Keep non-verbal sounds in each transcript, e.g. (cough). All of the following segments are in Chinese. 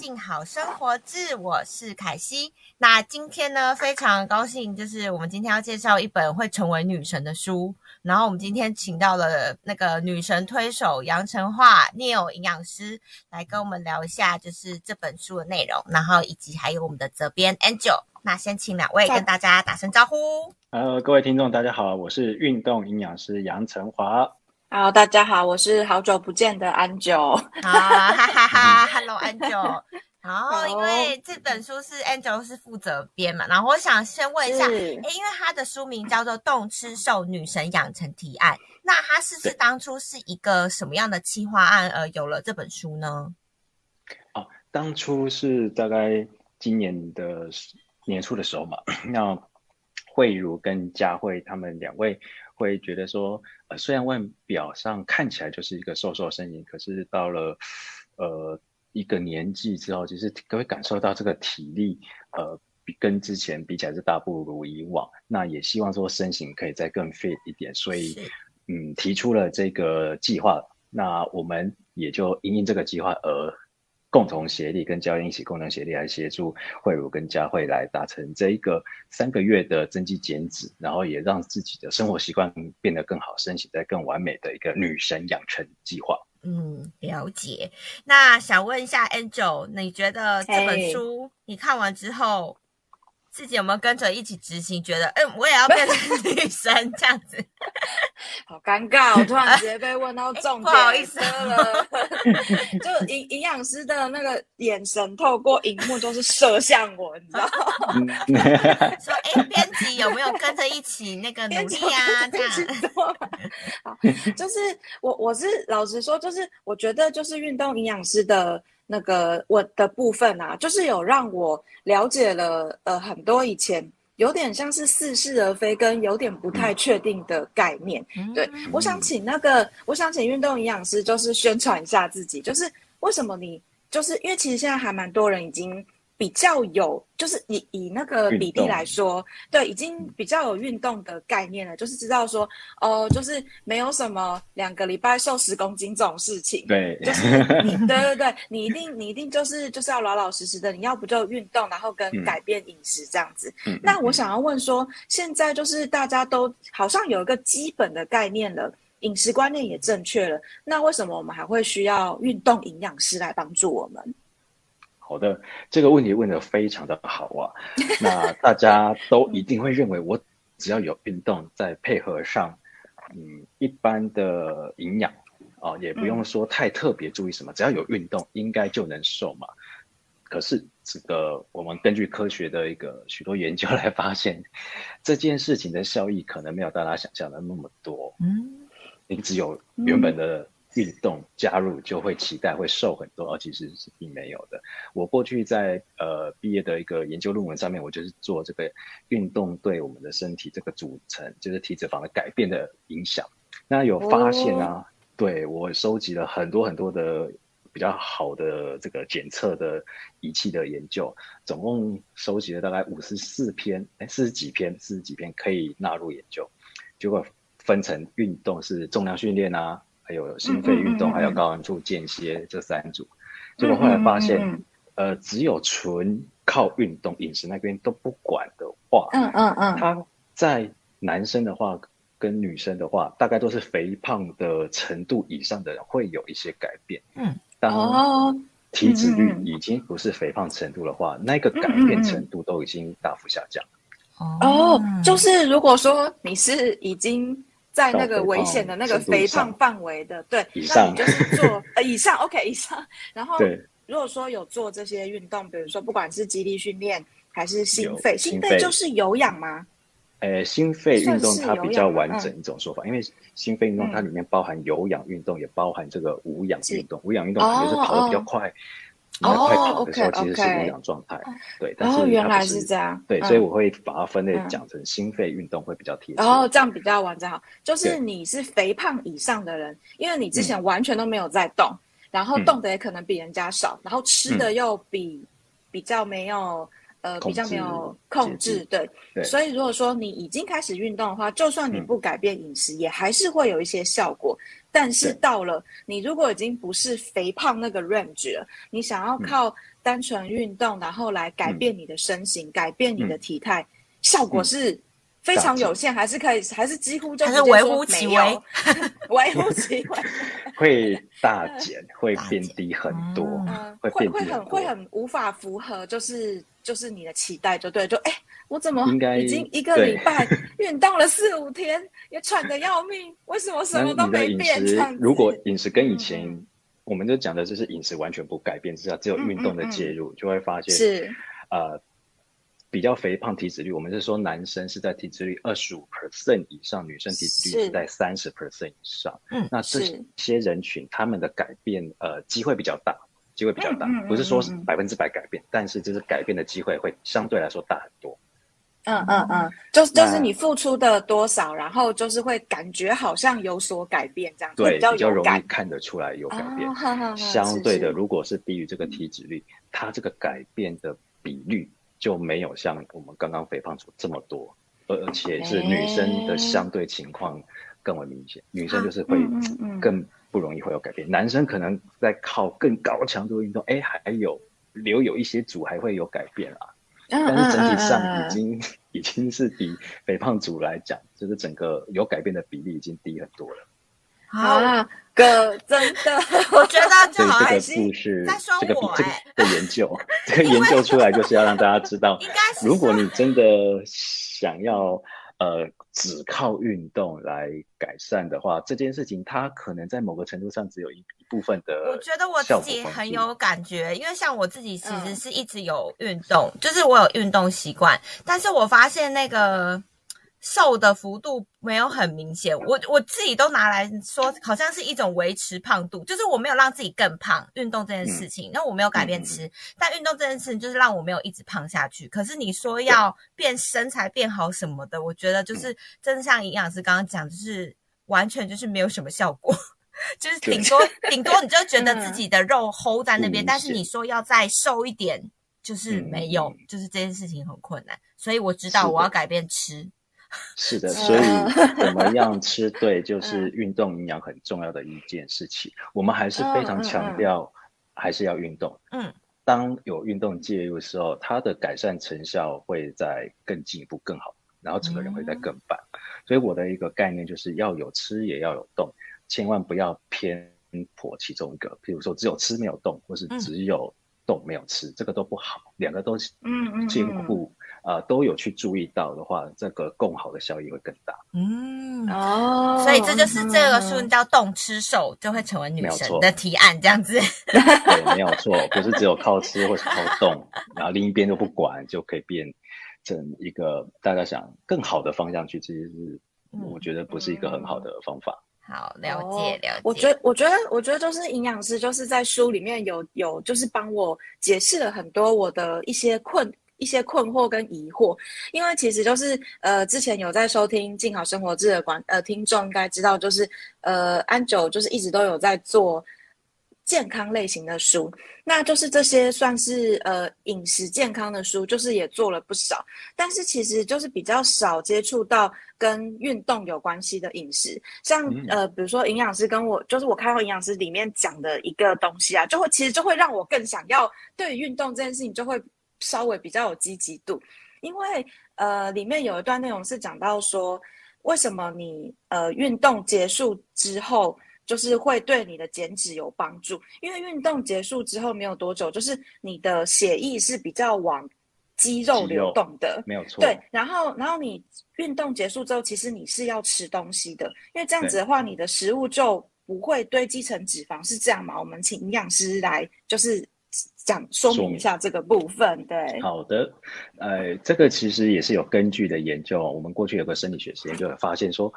静好生活志，我是凯西。那今天呢，非常高兴，就是我们今天要介绍一本会成为女神的书。然后我们今天请到了那个女神推手杨成化 Neil 营养师来跟我们聊一下，就是这本书的内容，然后以及还有我们的责编 Angel。那先请两位跟大家打声招呼。呃，各位听众大家好，我是运动营养师杨成华。好，大家好，我是好久不见的安九。啊哈哈哈，(laughs) Hello 安九。然后因为这本书是 Angel 是负责编嘛，然后我想先问一下，哎，因为他的书名叫做《动吃瘦女神养成提案》，那他是不是当初是一个什么样的企划案而有了这本书呢？哦，当初是大概今年的年初的时候嘛，那慧茹跟佳慧他们两位会觉得说，呃，虽然外表上看起来就是一个瘦瘦身影，可是到了呃。一个年纪之后，其实会感受到这个体力，呃，比跟之前比起来是大不如以往。那也希望说身形可以再更 fit 一点，所以，嗯，提出了这个计划。那我们也就因应这个计划而共同协力，跟教练一起共同协力来协助慧茹跟佳慧来达成这一个三个月的增肌减脂，然后也让自己的生活习惯变得更好，身形在更完美的一个女神养成计划。嗯，了解。那想问一下 Angel，你觉得这本书你看完之后，自己有没有跟着一起执行？觉得，哎，我也要变成女神这样子？(laughs) 好尴尬，我突然直接被问到重点，不好意思了。(laughs) 就营营养师的那个眼神透过荧幕就是射向我，你知道吗？说，哎，编辑有没有跟着一起那个努力啊？(laughs) 这样。好，就是我我是老实说，就是我觉得就是运动营养师的那个我的部分啊，就是有让我了解了呃很多以前。有点像是似是而非，跟有点不太确定的概念。对我想请那个，我想请运动营养师，就是宣传一下自己，就是为什么你，就是因为其实现在还蛮多人已经。比较有，就是以以那个比例来说，对，已经比较有运动的概念了，就是知道说，哦，就是没有什么两个礼拜瘦十公斤这种事情，对，就是你，对对对，你一定 (laughs) 你一定就是就是要老老实实的，你要不就运动，然后跟改变饮食这样子。那我想要问说，现在就是大家都好像有一个基本的概念了，饮食观念也正确了，那为什么我们还会需要运动营养师来帮助我们？好的，这个问题问的非常的好啊。那大家都 (laughs) 一定会认为，我只要有运动，再配合上嗯一般的营养啊，也不用说太特别注意什么，只要有运动，应该就能瘦嘛。可是这个我们根据科学的一个许多研究 (laughs) 来发现，这件事情的效益可能没有大家想象的那么多。嗯，你只有原本的。运动加入就会期待会瘦很多，而其实是并没有的。我过去在呃毕业的一个研究论文上面，我就是做这个运动对我们的身体这个组成，就是体脂肪的改变的影响。那有发现啊，对我收集了很多很多的比较好的这个检测的仪器的研究，总共收集了大概五十四篇，哎，四十几篇，四十几篇可以纳入研究。结果分成运动是重量训练啊。还有心肺运动，还有高难度间歇这三组，结果后来发现，呃，只有纯靠运动、饮食那边都不管的话，嗯嗯嗯，他在男生的话跟女生的话，大概都是肥胖的程度以上的人会有一些改变。嗯，当体脂率已经不是肥胖程度的话，那个改变程度都已经大幅下降。哦，就是如果说你是已经。在那个危险的那个肥胖范围的，对，以上就是做呃以上，OK 以上。然后如果说有做这些运动，比如说不管是肌力训练还是心肺，心肺就是有氧吗？呃，心肺运动它比较完整一种说法，因为心肺运动它里面包含有氧运动，也包含这个无氧运动。无氧运动可能是跑得比较快。哦，OK，OK，其实是无氧状态，对，但是原来是这样，对，所以我会把它分类讲成心肺运动会比较贴切，哦，这样比较完整好。就是你是肥胖以上的人，因为你之前完全都没有在动，然后动的也可能比人家少，然后吃的又比比较没有。呃，比较没有控制，对，所以如果说你已经开始运动的话，就算你不改变饮食，也还是会有一些效果。但是到了你如果已经不是肥胖那个 range 了，你想要靠单纯运动，然后来改变你的身形，改变你的体态，效果是非常有限，还是可以，还是几乎就还是 (laughs) 微乎其微，微乎其微，会大减，(laughs) 会变低很多，会会会很会很无法符合，就是就是你的期待，就对，就哎，我怎么已经一个礼拜运动了四五天，也喘得要命，为什么什么都没变？如果饮食跟以前，我们就讲的就是饮食完全不改变，只要只有运动的介入，就会发现是呃。比较肥胖体脂率，我们是说男生是在体脂率二十五 percent 以上，女生体脂率是在三十 percent 以上。嗯，那这些人群他们的改变，呃，机会比较大，机会比较大，不是说百分之百改变，但是就是改变的机会会相对来说大很多。嗯嗯嗯，就是就是你付出的多少，然后就是会感觉好像有所改变这样，对，比较容易看得出来有改变。相对的，如果是低于这个体脂率，它这个改变的比率。就没有像我们刚刚肥胖组这么多，而而且是女生的相对情况更为明显，女生就是会更不容易会有改变，男生可能在靠更高强度运动，哎，还有留有一些组还会有改变啊，但是整体上已经 (laughs) 已经是比肥胖组来讲，就是整个有改变的比例已经低很多了。啊，哥，真的，(laughs) 我觉得这好开心。在说我哎，的研究，这个研究出来就是要让大家知道，(laughs) 如果你真的想要呃只靠运动来改善的话，这件事情它可能在某个程度上只有一一部分的。我觉得我自己很有感觉，因为像我自己其实是一直有运动，就是我有运动习惯，但是我发现那个。瘦的幅度没有很明显，我我自己都拿来说，好像是一种维持胖度，就是我没有让自己更胖。运动这件事情，那我没有改变吃，但运动这件事情就是让我没有一直胖下去。可是你说要变身材变好什么的，我觉得就是真的像营养师刚刚讲，就是完全就是没有什么效果，(laughs) 就是顶多顶多你就觉得自己的肉 hold 在那边，但是你说要再瘦一点，就是没有，就是这件事情很困难。所以我知道我要改变吃。是的，所以 (laughs) 怎么样吃对，就是运动营养很重要的一件事情。我们还是非常强调，还是要运动。嗯，当有运动介入的时候，它的改善成效会在更进一步、更好，然后整个人会在更棒。所以我的一个概念就是要有吃，也要有动，千万不要偏颇其中一个。譬如说，只有吃没有动，或是只有动没有吃，这个都不好。两个都嗯兼顾。啊，都有去注意到的话，这个更好的效益会更大。嗯哦，所以这就是这个书叫“动吃瘦”就会成为女神的提案，这样子。(laughs) 对，没有错，不是只有靠吃或是靠动，然后另一边都不管就可以变成一个大家想更好的方向去，其实是我觉得不是一个很好的方法。好，了解了解。我觉得，我觉得，我觉得就是营养师就是在书里面有有就是帮我解释了很多我的一些困。一些困惑跟疑惑，因为其实就是呃，之前有在收听《静好生活志》的观呃听众应该知道，就是呃安九就是一直都有在做健康类型的书，那就是这些算是呃饮食健康的书，就是也做了不少，但是其实就是比较少接触到跟运动有关系的饮食，像呃比如说营养师跟我就是我看到营养师里面讲的一个东西啊，就会其实就会让我更想要对运动这件事情就会。稍微比较有积极度，因为呃，里面有一段内容是讲到说，为什么你呃运动结束之后，就是会对你的减脂有帮助？因为运动结束之后没有多久，就是你的血液是比较往肌肉流动的，没有错。对，然后然后你运动结束之后，其实你是要吃东西的，因为这样子的话，你的食物就不会堆积成脂肪，是这样吗？我们请营养师来就是。讲说明一下这个部分，对，好的，呃，这个其实也是有根据的研究。我们过去有个生理学实验，就会发现说，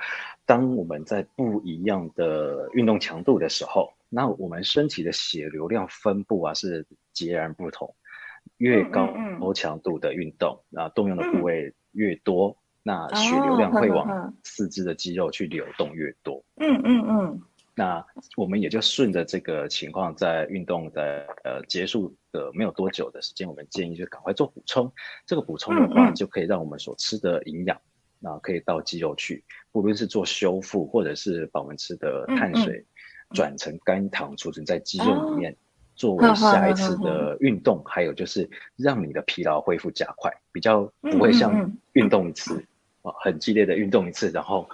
当我们在不一样的运动强度的时候，那我们身体的血流量分布啊是截然不同。越高高强度的运动，那动用的部位越多，那血流量会往四肢的肌肉去流动越多。嗯嗯嗯。那我们也就顺着这个情况，在运动的呃结束的没有多久的时间，我们建议就赶快做补充。这个补充的话，就可以让我们所吃的营养，那可以到肌肉去，不论是做修复，或者是把我们吃的碳水转成肝糖储存在肌肉里面，作为下一次的运动，还有就是让你的疲劳恢复加快，比较不会像运动一次啊，很激烈的运动一次，然后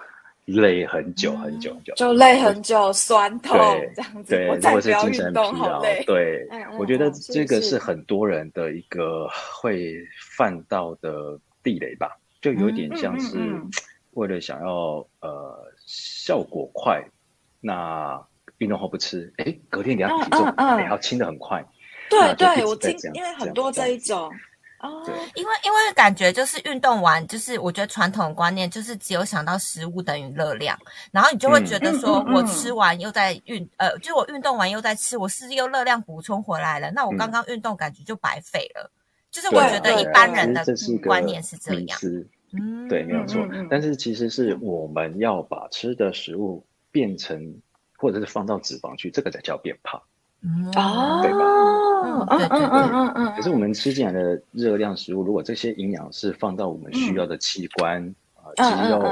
累很久很久很久，就累很久，酸痛这样子。对，如果是精神疲劳，对，我觉得这个是很多人的一个会犯到的地雷吧，就有点像是为了想要呃效果快，那。运动后不吃，哎，隔天你要体重，你，要轻的很快。对对，我听，因为很多这一种，哦，因为因为感觉就是运动完，就是我觉得传统观念就是只有想到食物等于热量，然后你就会觉得说我吃完又在运，呃，就我运动完又在吃，我是又热量补充回来了，那我刚刚运动感觉就白费了。就是我觉得一般人的观念是这样，嗯，对，没有错。但是其实是我们要把吃的食物变成。或者是放到脂肪去，这个才叫变胖，哦，对吧？嗯嗯嗯嗯嗯。可是我们吃进来的热量食物，如果这些营养是放到我们需要的器官啊，肌肉，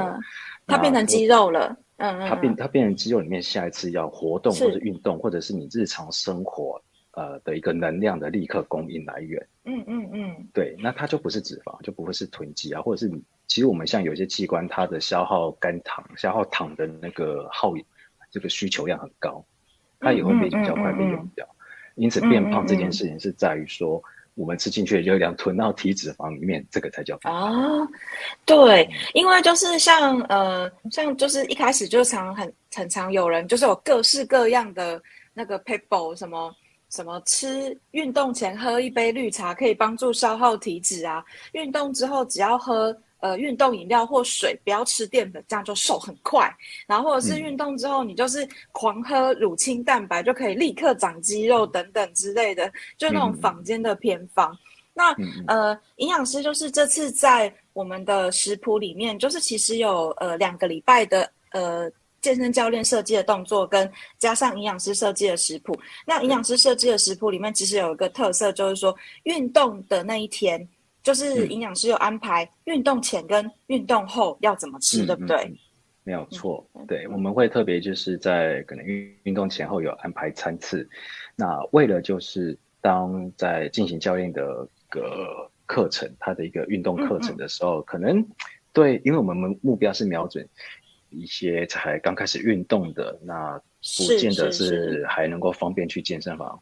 它变成肌肉了，嗯嗯，它变它变成肌肉里面，下一次要活动或者运动，或者是你日常生活呃的一个能量的立刻供应来源，嗯嗯嗯，对，那它就不是脂肪，就不会是囤积啊，或者是你其实我们像有些器官，它的消耗肝糖、消耗糖的那个耗。这个需求量很高，它也会被比较快被用掉。因此，变胖这件事情是在于说，我们吃进去的热量囤到体脂肪里面，这个才叫啊。对，因为就是像呃，像就是一开始就常很很常有人就是有各式各样的那个 paper 什么什么吃运动前喝一杯绿茶可以帮助消耗体脂啊，运动之后只要喝。呃，运动饮料或水，不要吃淀粉，这样就瘦很快。然后或者是运动之后，你就是狂喝乳清蛋白，就可以立刻长肌肉等等之类的，就那种坊间的偏方。那呃，营养师就是这次在我们的食谱里面，就是其实有呃两个礼拜的呃健身教练设计的动作，跟加上营养师设计的食谱。那营养师设计的食谱里面，其实有一个特色，就是说运动的那一天。就是营养师有安排运动前跟运动后要怎么吃，对不对？没有错，对，我们会特别就是在可能运运动前后有安排餐次。那为了就是当在进行教练的个课程，他的一个运动课程的时候，可能对，因为我们目标是瞄准一些才刚开始运动的，那不见得是还能够方便去健身房。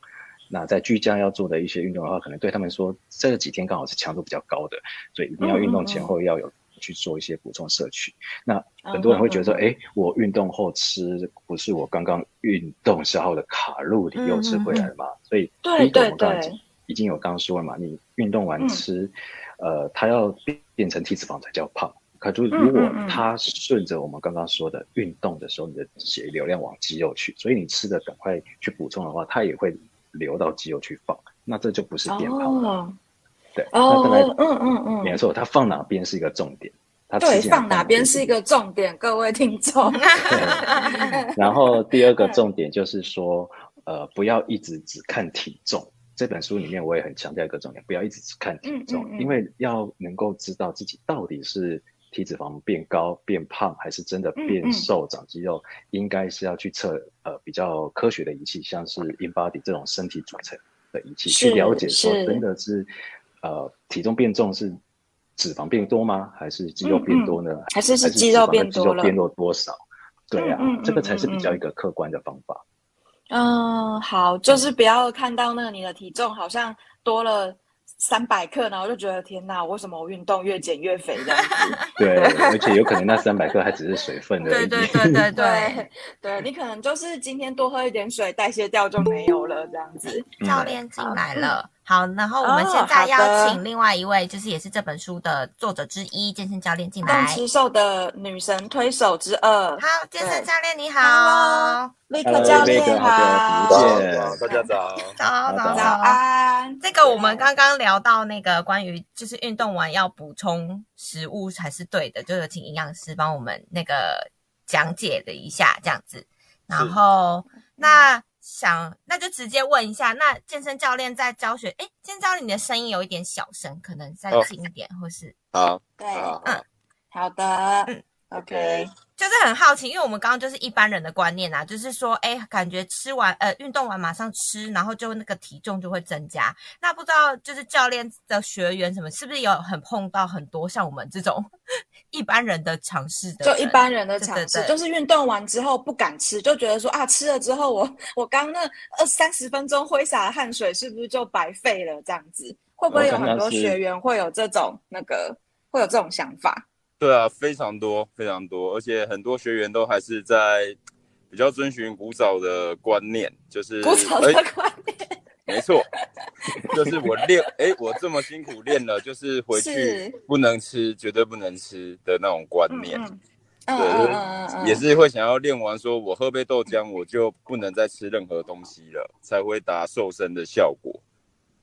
那在居家要做的一些运动的话，可能对他们说这几天刚好是强度比较高的，所以一定要运动前后要有去做一些补充摄取。那很多人会觉得说，哎，我运动后吃不是我刚刚运动消耗的卡路里又吃回来了吗？所以第一个我们刚已经有刚说了嘛，你运动完吃，呃，它要变成体脂肪才叫胖。可就如果它顺着我们刚刚说的运动的时候，你的血流量往肌肉去，所以你吃的赶快去补充的话，它也会。流到肌肉去放，那这就不是变胖了。对，哦，嗯嗯嗯，没错，它放哪边是一个重点。它对，放哪边是一个重点，各位听众。然后第二个重点就是说，呃，不要一直只看体重。这本书里面我也很强调一个重点，不要一直只看体重，因为要能够知道自己到底是。体脂肪变高、变胖，还是真的变瘦、长肌肉，应该是要去测呃比较科学的仪器，像是 InBody 这种身体组成的仪器，去了解说真的是呃体重变重是脂肪变多吗？还是肌肉变多呢？还是是肌肉变多了？变弱多少？对啊，这个才是比较一个客观的方法。嗯，好，就是不要看到那个你的体重好像多了。三百克，然后就觉得天哪，为什么我运动越减越肥这样子？(laughs) 对，而且有可能那三百克还只是水分的。对对对对对 (laughs) 对，你可能就是今天多喝一点水，代谢掉就没有了这样子。教练进来了。好，然后我们现在邀请另外一位，就是也是这本书的作者之一，健身教练进来。吃瘦的女神推手之二。好，健身教练你好，立刻教练好，大家早，早早早安。这个我们刚刚聊到那个关于就是运动完要补充食物才是对的，就是请营养师帮我们那个讲解了一下这样子，然后那。想，那就直接问一下，那健身教练在教学，哎，健身教练你的声音有一点小声，可能再近一点，或是好，对，嗯，好的，嗯，OK，就是很好奇，因为我们刚刚就是一般人的观念啊，就是说，哎，感觉吃完呃运动完马上吃，然后就那个体重就会增加。那不知道就是教练的学员什么，是不是有很碰到很多像我们这种 (laughs) 一般人的尝试的？就一般人的尝试，对对对就是运动完之后不敢吃，就觉得说啊，吃了之后我 (laughs) 我刚那二三十分钟挥洒的汗水是不是就白费了？这样子会不会有很多学员会有这种那个会有这种想法？对啊，非常多非常多，而且很多学员都还是在比较遵循古早的观念，就是 (laughs) 古早的哎观念没错，(laughs) 就是我练，哎，我这么辛苦练了，就是回去不能吃，绝对不能吃的那种观念。嗯嗯对嗯嗯嗯，也是会想要练完，说我喝杯豆浆，我就不能再吃任何东西了，才会达瘦身的效果。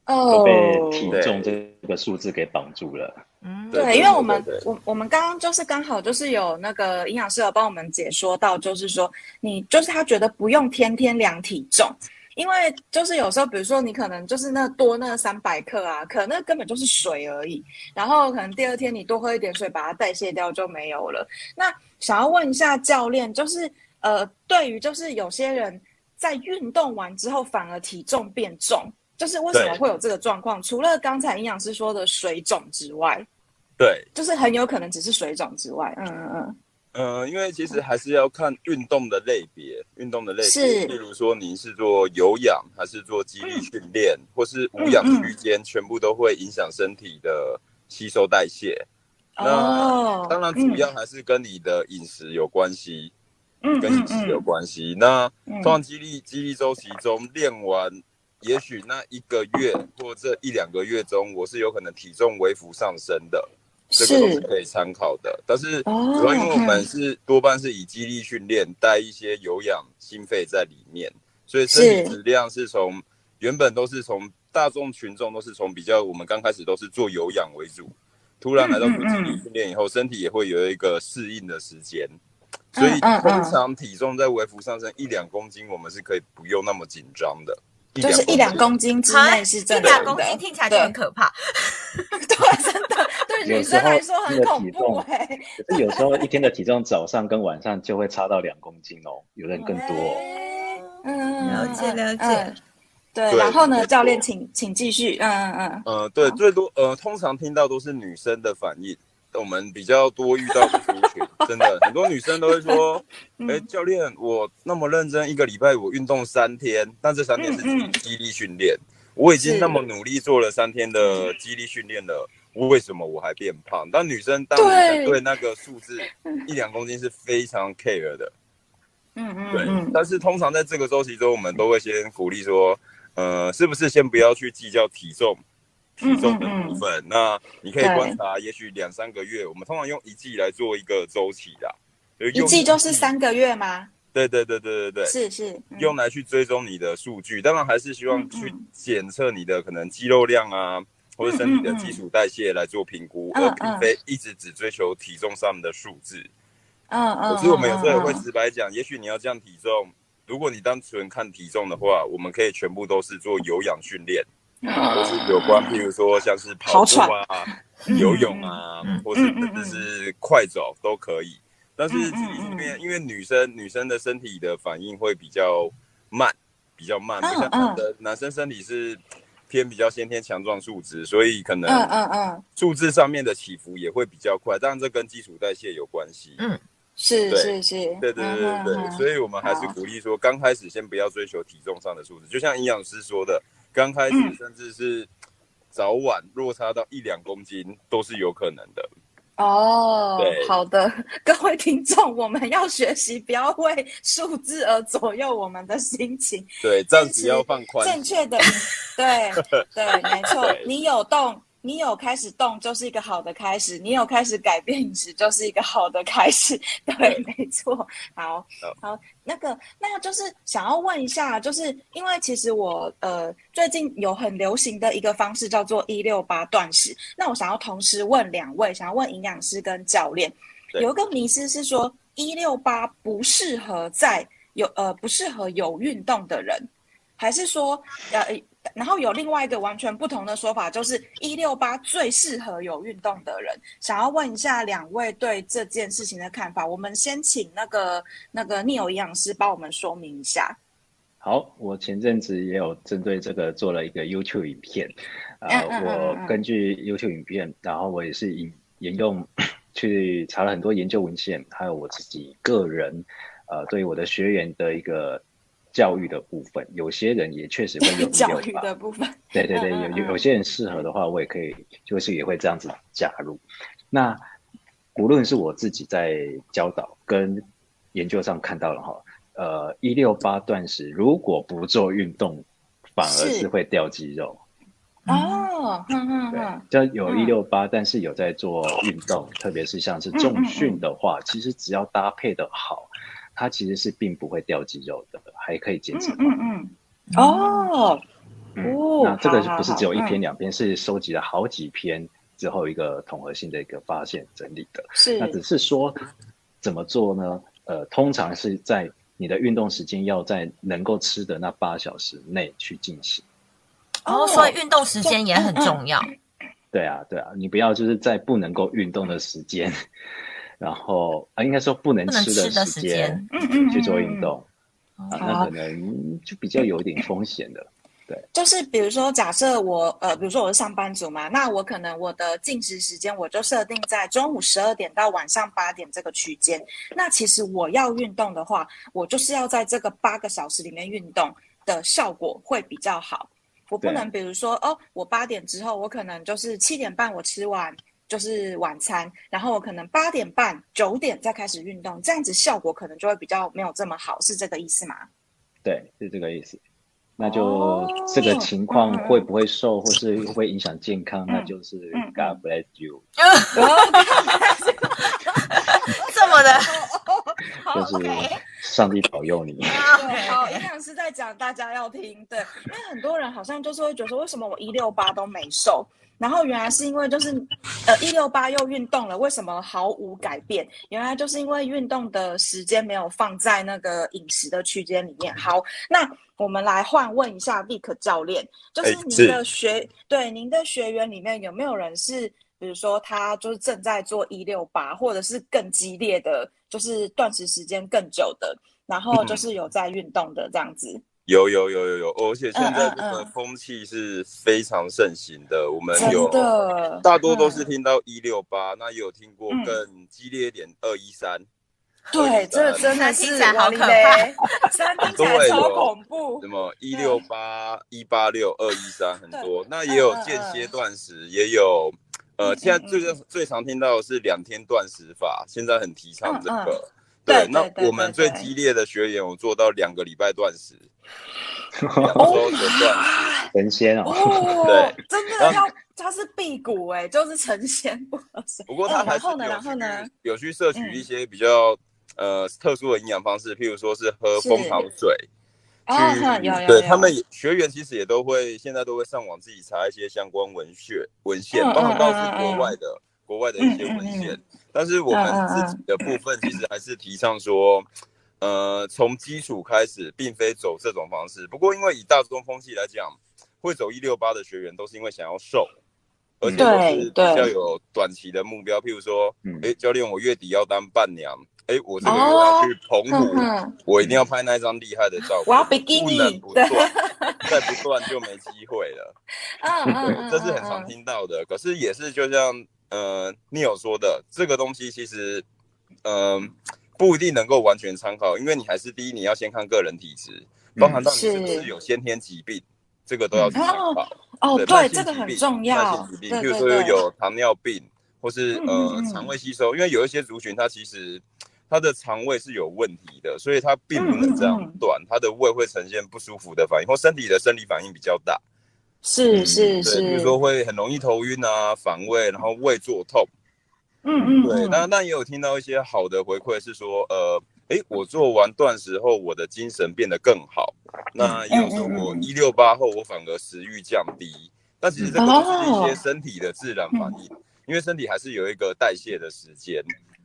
哦都被体重这个数字给绑住了。嗯，对对，因为我们我我们刚刚就是刚好就是有那个营养师有帮我们解说到，就是说你就是他觉得不用天天量体重，因为就是有时候比如说你可能就是那多那三百克啊，可能那根本就是水而已，然后可能第二天你多喝一点水把它代谢掉就没有了。那想要问一下教练，就是呃，对于就是有些人在运动完之后反而体重变重。就是为什么会有这个状况？除了刚才营养师说的水肿之外，对，就是很有可能只是水肿之外，嗯嗯嗯，呃，因为其实还是要看运动的类别，运动的类别，例如说你是做有氧，还是做肌力训练，或是无氧区间，全部都会影响身体的吸收代谢。那哦，当然，主要还是跟你的饮食有关系，嗯跟饮食有关系。那嗯。通常激励激励周期中练完，也许那一个月或这一两个月中，我是有可能体重微幅上升的，这个都是是可以参考的。但是哦主要因为我们是多半是以肌力训练带一些有氧心肺在里面，所以身体质量是从原本都是从大众群众都是从比较我们刚开始都是做有氧为主，突然来到嗯嗯做肌力训练以后，身体也会有一个适应的时间。所以通常体重在微幅上升一两公斤，我们是可以不用那么紧张的。就是一两公斤之内是正一两常的，公斤听起来就很可怕。(laughs) 对，真的对女生来说很恐怖哎、可是有时候一天的体重早上跟晚上就会差到两公斤哦，有人更多哦。嗯，了解了解嗯对，对然后呢，教练请请继续，嗯嗯嗯，呃，对，最多呃，通常听到都是女生的反应，我们比较多遇到的族群，(laughs) 真的很多女生都会说，(laughs) 嗯。哎、教练，我那么认真，一个礼拜我运动三天，但这三天是肌力训练，我已经那么努力做了三天的肌力训练了，为什么我还变胖？但女生当然对对那个数字一两公斤是非常 care 的，嗯嗯对，嗯，但是通常在这个周期中，我们都会先鼓励说，呃，是不是先不要去计较体重，体重的部分？那你可以观察，也许两三个月，我们通常用一季来做一个周期啦。就用一季就是三个月吗？对对对对对对，是是，嗯用来去追踪你的数据，当然还是希望去检测你的可能肌肉量啊，或者身体的基础代谢来做评估，而并非一直只追求体重上面的数字。嗯嗯，可是我们有时候也会嗯直白讲，也许你要降体重，如果你单纯看体重的话，我们可以全部都是做有氧训练，都是有关，譬如说像是跑步啊、游泳啊嗯，或是甚至是快走都可以。但是肌力训练，因为女生女生的身体的反应会比较慢，比较慢，不像男的男生身体是偏比较先天强壮素质，所以可能嗯嗯嗯，数字上面的起伏也会比较快。当然这跟基础代谢有关系。嗯。是是是，对对对对对，所以我们还是鼓励说，刚开始先不要追求体重上的数字，就像营养师说的，刚开始嗯。甚至是早晚落差到一两公斤都是有可能的。哦对，好的，(laughs) 各位听众，我们要学习，不要为数字而左右我们的心情。对，暂时要放宽。正确的，对对，没错，(laughs) 你有动，你有开始动，就是一个好的开始；你有开始改变饮食，就是一个好的开始。对，没错。好，好，那个，那个就是想要问一下，就是因为其实我呃最近有很流行的一个方式叫做一六八断食，那我想要同时问两位，想要问营养师跟教练，有一个迷思是说一六八不适合在有呃不适合有运动的人。还是说，呃，然后有另外一个完全不同的说法，就是一六八最适合有运动的人。想要问一下两位对这件事情的看法。我们先请那个那个 Neil 营养师帮我们说明一下。好，我前阵子也有针对这个做了一个 YouTube 影片，呃，我根据 YouTube 影片，然后我也是引引用 (coughs) 去查了很多研究文献，还有我自己个人，呃，对我的学员的一个。教育的部分，有些人也确实会有 (laughs) 教育的部分。对对对，有有有些人适合的话，我也可以，就是也会这样子加入。那无论是我自己在教导跟研究上看到了哈，呃，一六八断食如果不做运动，反而是会掉肌肉。哦，对，就有一六八，但是有在做运动，特别是像是重训的话，其实只要搭配的好。它其实是并不会掉肌肉的，还可以减脂。嗯嗯哦哦，那这个不是只有一篇两篇，是收集了好几篇之后一个统合性的一个发现整理的。是，那只是说怎么做呢？呃，通常是在你的运动时间要在能够吃的那八小时内去进行。哦，所以运动时间也很重要。对啊，对啊，你不要就是在不能够运动的时间。然后啊，应该说不能吃的时间去做运动啊，那可能就比较有一点风险的。对，就是比如说，假设我呃，比如说我是上班族嘛，那我可能我的进食时间我就设定在中午十二点到晚上八点这个区间。那其实我要运动的话，我就是要在这个八个小时里面运动的效果会比较好。我不能比如说哦，我八点之后，我可能就是七点半我吃完。就是晚餐，然后我可能八点半、九点再开始运动，这样子效果可能就会比较没有这么好，是这个意思吗？对，是这个意思。那就这个情况会不会瘦，或是会不会影响健康？那就是 God bless you。这么的，(laughs) 就是上帝保佑你。好，营养师在讲，大家要听。对，因为很多人好像就是会觉得说，为什么我一六八都没瘦？然后原来是因为就是，呃，一六八又运动了，为什么毫无改变？原来就是因为运动的时间没有放在那个饮食的区间里面。好，那我们来换问一下 Vick 教练，就是您的学对您的学员里面有没有人是，比如说他就是正在做一六八，或者是更激烈的，就是断食时间更久的，然后就是有在运动的这样子。有有有有有，而且现在这个风气是非常盛行的。我们有大多都是听到一六八，那也有听过更激烈一点二一三。对，这真的是好可怕，三听起来超恐怖。什么一六八、一八六、二一三很多，那也有间歇断食，也有呃，现在最最常听到的是两天断食法，现在很提倡这个。对，那我们最激烈的学员，我做到两个礼拜断食。(laughs) 两周的断食，神仙哦！对，(laughs) 真的要它是辟谷哎，就是成仙不不过他还是有去摄取一些比较呃特殊的营养方式，譬如说是喝蜂糖水。去对他们学员其实也都会现在都会上网自己查一些相关文学文献，包括到是国外的国外的一些文献。但是我们自己的部分其实还是提倡说。呃，从基础开始，并非走这种方式。不过，因为以大众风气来讲，会走一六八的学员都是因为想要瘦，而且都是比较有短期的目标。譬如说，哎，教练，我月底要当伴娘，哎，我这个月要去澎湖，我一定要拍那张厉害的照片，我要比基尼，不断，再不断就没机会了。嗯这是很常听到的。可是也是就像呃 Neil 说的，这个东西其实，嗯。不一定能够完全参考，因为你还是第一，你要先看个人体质，包含到你是不是有先天疾病，这个都要去参考。哦，对，这个很重要。慢性疾病，比如说有糖尿病，或是呃肠胃吸收，因为有一些族群，它其实它的肠胃是有问题的，所以他并不能这样断，他的胃会呈现不舒服的反应，或身体的生理反应比较大。是是是，比如说会很容易头晕啊、反胃，然后胃作痛。嗯嗯，对，那那也有听到一些好的回馈，是说，呃，哎，我做完断食后，我的精神变得更好。那也有说我一六八后，我反而食欲降低。那其实这个都是一些身体的自然反应，因为身体还是有一个代谢的时间。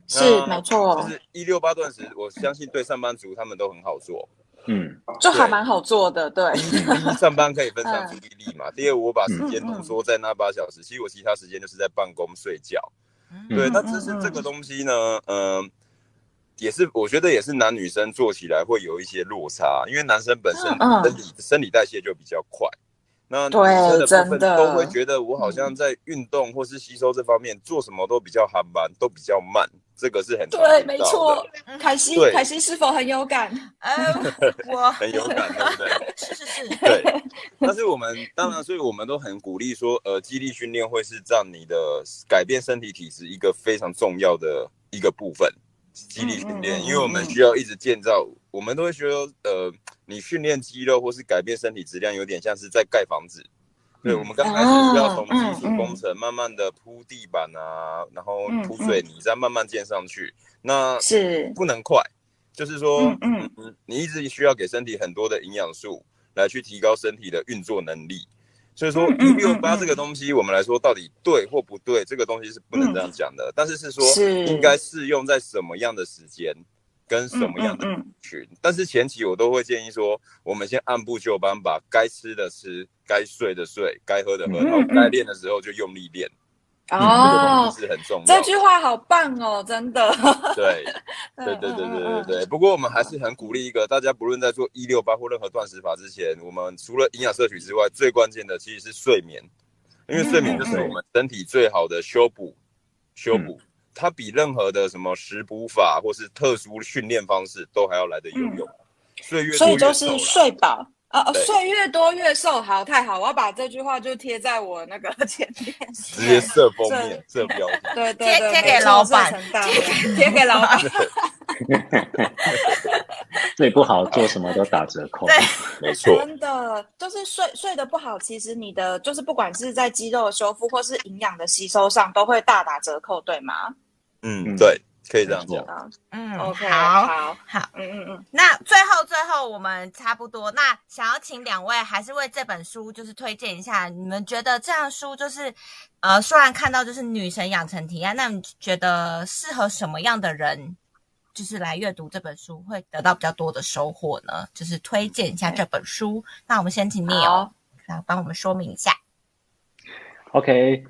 是没错，就是一六八断食，我相信对上班族他们都很好做。嗯，就还蛮好做的，对。第一，上班可以分散注意力嘛。第二，我把时间浓缩在那八小时，其实我其他时间就是在办公、睡觉。对，那只是这个东西呢，嗯，也是我觉得也是男女生做起来会有一些落差，因为男生本身生理生理代谢就比较快，那女生的部分都会觉得我好像在运动或是吸收这方面做什么都比较含慢，都比较慢。这个是很对，没错。凯西，凯西是否很有感？呃，我 (laughs) 很有感，对不对？是 (laughs) 是是。(laughs) 对，但是我们当然，所以我们都很鼓励说，呃，肌力训练会是让你的改变身体体质一个非常重要的一个部分。肌力训练，因为我们需要一直建造，我们都会说，呃，你训练肌肉或是改变身体质量，有点像是在盖房子。对，我们刚开始要从基础工程慢慢的铺地板啊，然后铺水泥，再慢慢建上去。那是不能快，就是说，嗯嗯，你一直需要给身体很多的营养素来去提高身体的运作能力。所以说，一六八这个东西，我们来说到底对或不对，这个东西是不能这样讲的。但是是说，应该适用在什么样的时间？跟什么样的群？但是前期我都会建议说，我们先按部就班，把该吃的吃，该睡的睡，该喝的喝，然后该练的时候就用力练。哦，是很重要。这句话好棒哦，真的。对，对对对对对对。不过我们还是很鼓励一个，大家不论在做一六八或任何断食法之前，我们除了营养摄取之外，最关键的其实是睡眠，因为睡眠就是我们身体最好的修补，修补。它比任何的什么食补法或是特殊训练方式都还要来得有用，睡越所以就是睡饱。啊，睡越多越瘦，好太好，我要把这句话就贴在我那个前面，直接设封面设标题，对对对，贴给老板，贴给老板，睡不好做什么都打折扣，对，没 (laughs) 错，真的就是睡睡得不好，其实你的就是不管是在肌肉的修复或是营养的吸收上，都会大打折扣，对吗？嗯，对，可以这样讲。嗯，OK，好，好，好，嗯嗯嗯。那最后最后，我们差不多，那想要请两位还是为这本书就是推荐一下，你们觉得这样书就是，呃，虽然看到就是女神养成提案，那你觉得适合什么样的人，就是来阅读这本书会得到比较多的收获呢？就是推荐一下这本书。那我们先请 Neil 来帮我们说明一下。OK。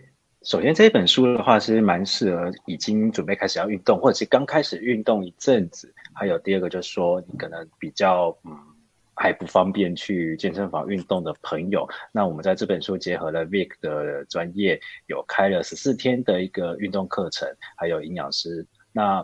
首先，这本书的话是蛮适合已经准备开始要运动，或者是刚开始运动一阵子。还有第二个就是说，你可能比较嗯还不方便去健身房运动的朋友，那我们在这本书结合了 Vic 的专业，有开了十四天的一个运动课程，还有营养师。那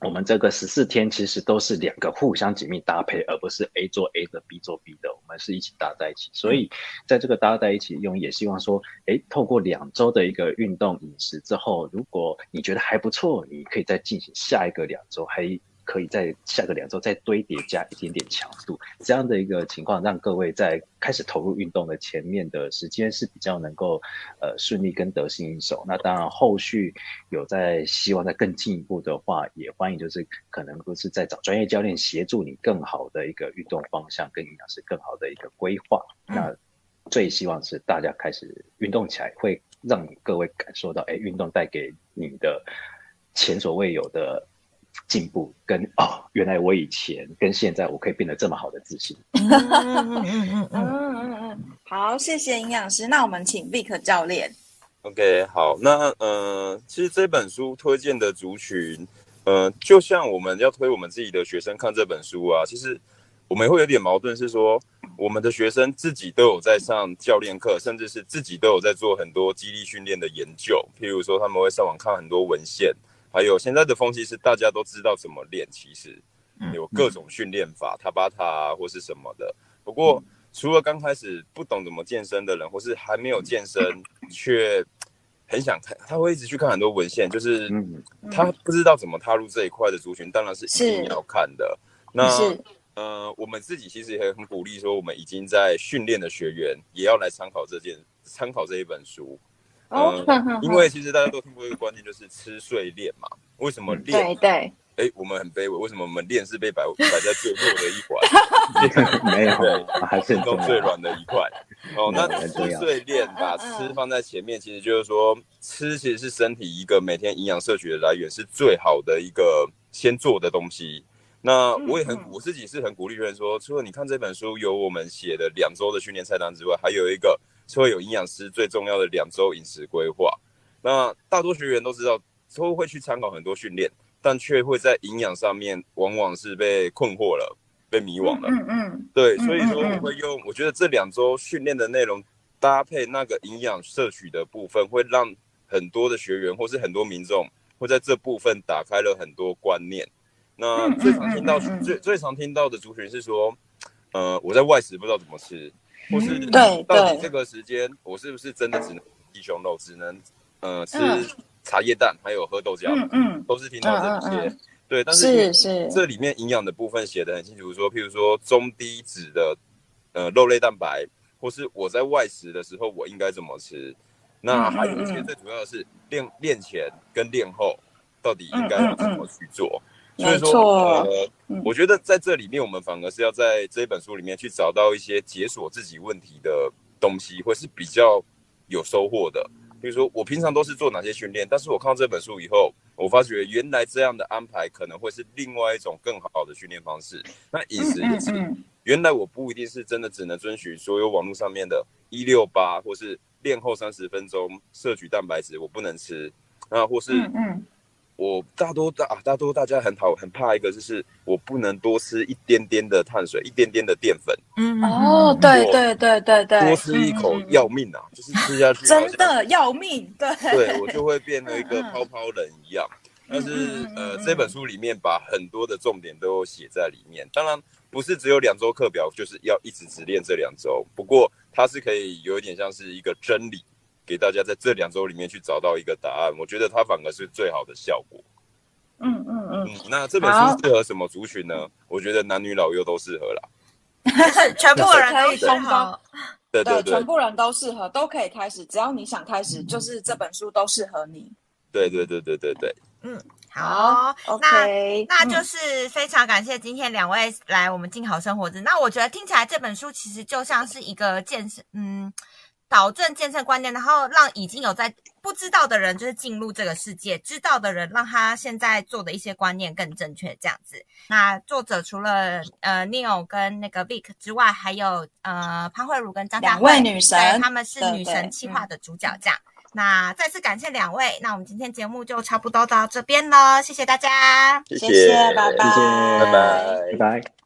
我们这个十四天其实都是两个互相紧密搭配，而不是 A 做 A 的，B 做 B 的，我们是一起搭在一起。所以在这个搭在一起用，也希望说，哎，透过两周的一个运动饮食之后，如果你觉得还不错，你可以再进行下一个两周，还。可以在下个两周再堆叠加一点点强度，这样的一个情况，让各位在开始投入运动的前面的时间是比较能够呃顺利跟得心应手。那当然后续有在希望再更进一步的话，也欢迎就是可能都是在找专业教练协助你更好的一个运动方向跟营养师更好的一个规划。那最希望是大家开始运动起来，会让各位感受到，哎，运动带给你的前所未有的。进步跟哦，原来我以前跟现在我可以变得这么好的自信。嗯嗯嗯嗯嗯 (laughs) 嗯，好，谢谢营养师。那我们请 Vic 教练。OK，好，那呃，其实这本书推荐的族群，呃，就像我们要推我们自己的学生看这本书啊，其实我们会有点矛盾，是说我们的学生自己都有在上教练课，甚至是自己都有在做很多激励训练的研究，譬如说他们会上网看很多文献。还有现在的风气是大家都知道怎么练，其实有各种训练法，塔巴塔或是什么的。不过除了刚开始不懂怎么健身的人，或是还没有健身却很想看，他会一直去看很多文献，就是他不知道怎么踏入这一块的族群，当然是一定要看的。那呃，我们自己其实也很鼓励说，我们已经在训练的学员也要来参考这件，参考这一本书。哦，因为其实大家都听过一个观念，就是吃睡练嘛。为什么练？对对。哎，我们很卑微，为什么我们练是被摆摆在最弱的一环？(laughs) 没有，对，还是中最软的一块。哦，那吃睡练把吃放在前面，其实就是说，吃其实是身体一个每天营养摄取的来源，是最好的一个先做的东西。那我也很我自己是很鼓励学员说，除了你看这本书有我们写的两周的训练菜单之外，还有一个会有营养师最重要的两周饮食规划。那大多学员都知道，都会去参考很多训练，但却会在营养上面往往是被困惑了，被迷惘了。嗯嗯，对，所以说我会用，我觉得这两周训练的内容搭配那个营养摄取的部分，会让很多的学员或是很多民众会在这部分打开了很多观念。那最常听到最最常听到的族群是说，呃，我在外食不知道怎么吃，或是对到底这个时间我是不是真的只能鸡胸肉，只能。呃，吃茶叶蛋，还有喝豆浆，嗯嗯，都是听到这些，对，但是是这里面营养的部分写的很清楚，说譬如说中低脂的呃肉类蛋白，或是我在外食的时候我应该怎么吃，那还有一些最主要的是练练前跟练后到底应该要怎么去做，所以说呃，我觉得在这里面我们反而是要在这本书里面去找到一些解锁自己问题的东西，会是比较有收获的。比如说，我平常都是做哪些训练？但是我看到这本书以后，我发觉原来这样的安排可能会是另外一种更好的训练方式。那饮食也是，原来我不一定是真的只能遵循所有网络上面的一六八，或是练后三十分钟摄取蛋白质，我不能吃那，或是嗯。我大多大大多大家很讨很怕一个就是我不能多吃一点点的碳水，一点点的淀粉。嗯哦，对对对对对，多吃一口要命啊！就是吃下去真的要命。(laughs) 对，对我就会变成一个泡泡人一样。但是呃，这本书里面把很多的重点都写在里面。当然不是只有两周课表，就是要一直只练这两周。不过它是可以有一点像是一个真理。给大家在这两周里面去找到一个答案，我觉得它反而是最好的效果。嗯嗯嗯。那这本书适合什么族群呢？我觉得男女老幼都适合啦。(laughs) 全部人都适合。对对对，全部人都适合，都可以开始，只要你想开始，就是这本书都适合你。对对对对对对。嗯，好，OK，那那就是非常感谢今天两位来我们静好生活日。那我觉得听起来这本书其实就像是一个健身，嗯。导正健身观念，然后让已经有在不知道的人就是进入这个世界，知道的人让他现在做的一些观念更正确，这样子。那作者除了呃 Neil 跟那个 Vic 之外，还有呃潘慧茹跟张两位女神，他们是女神企划的主角。这样，那再次感谢两位。那我们今天节目就差不多到这边了，谢谢大家，谢谢，拜拜，拜拜，拜拜。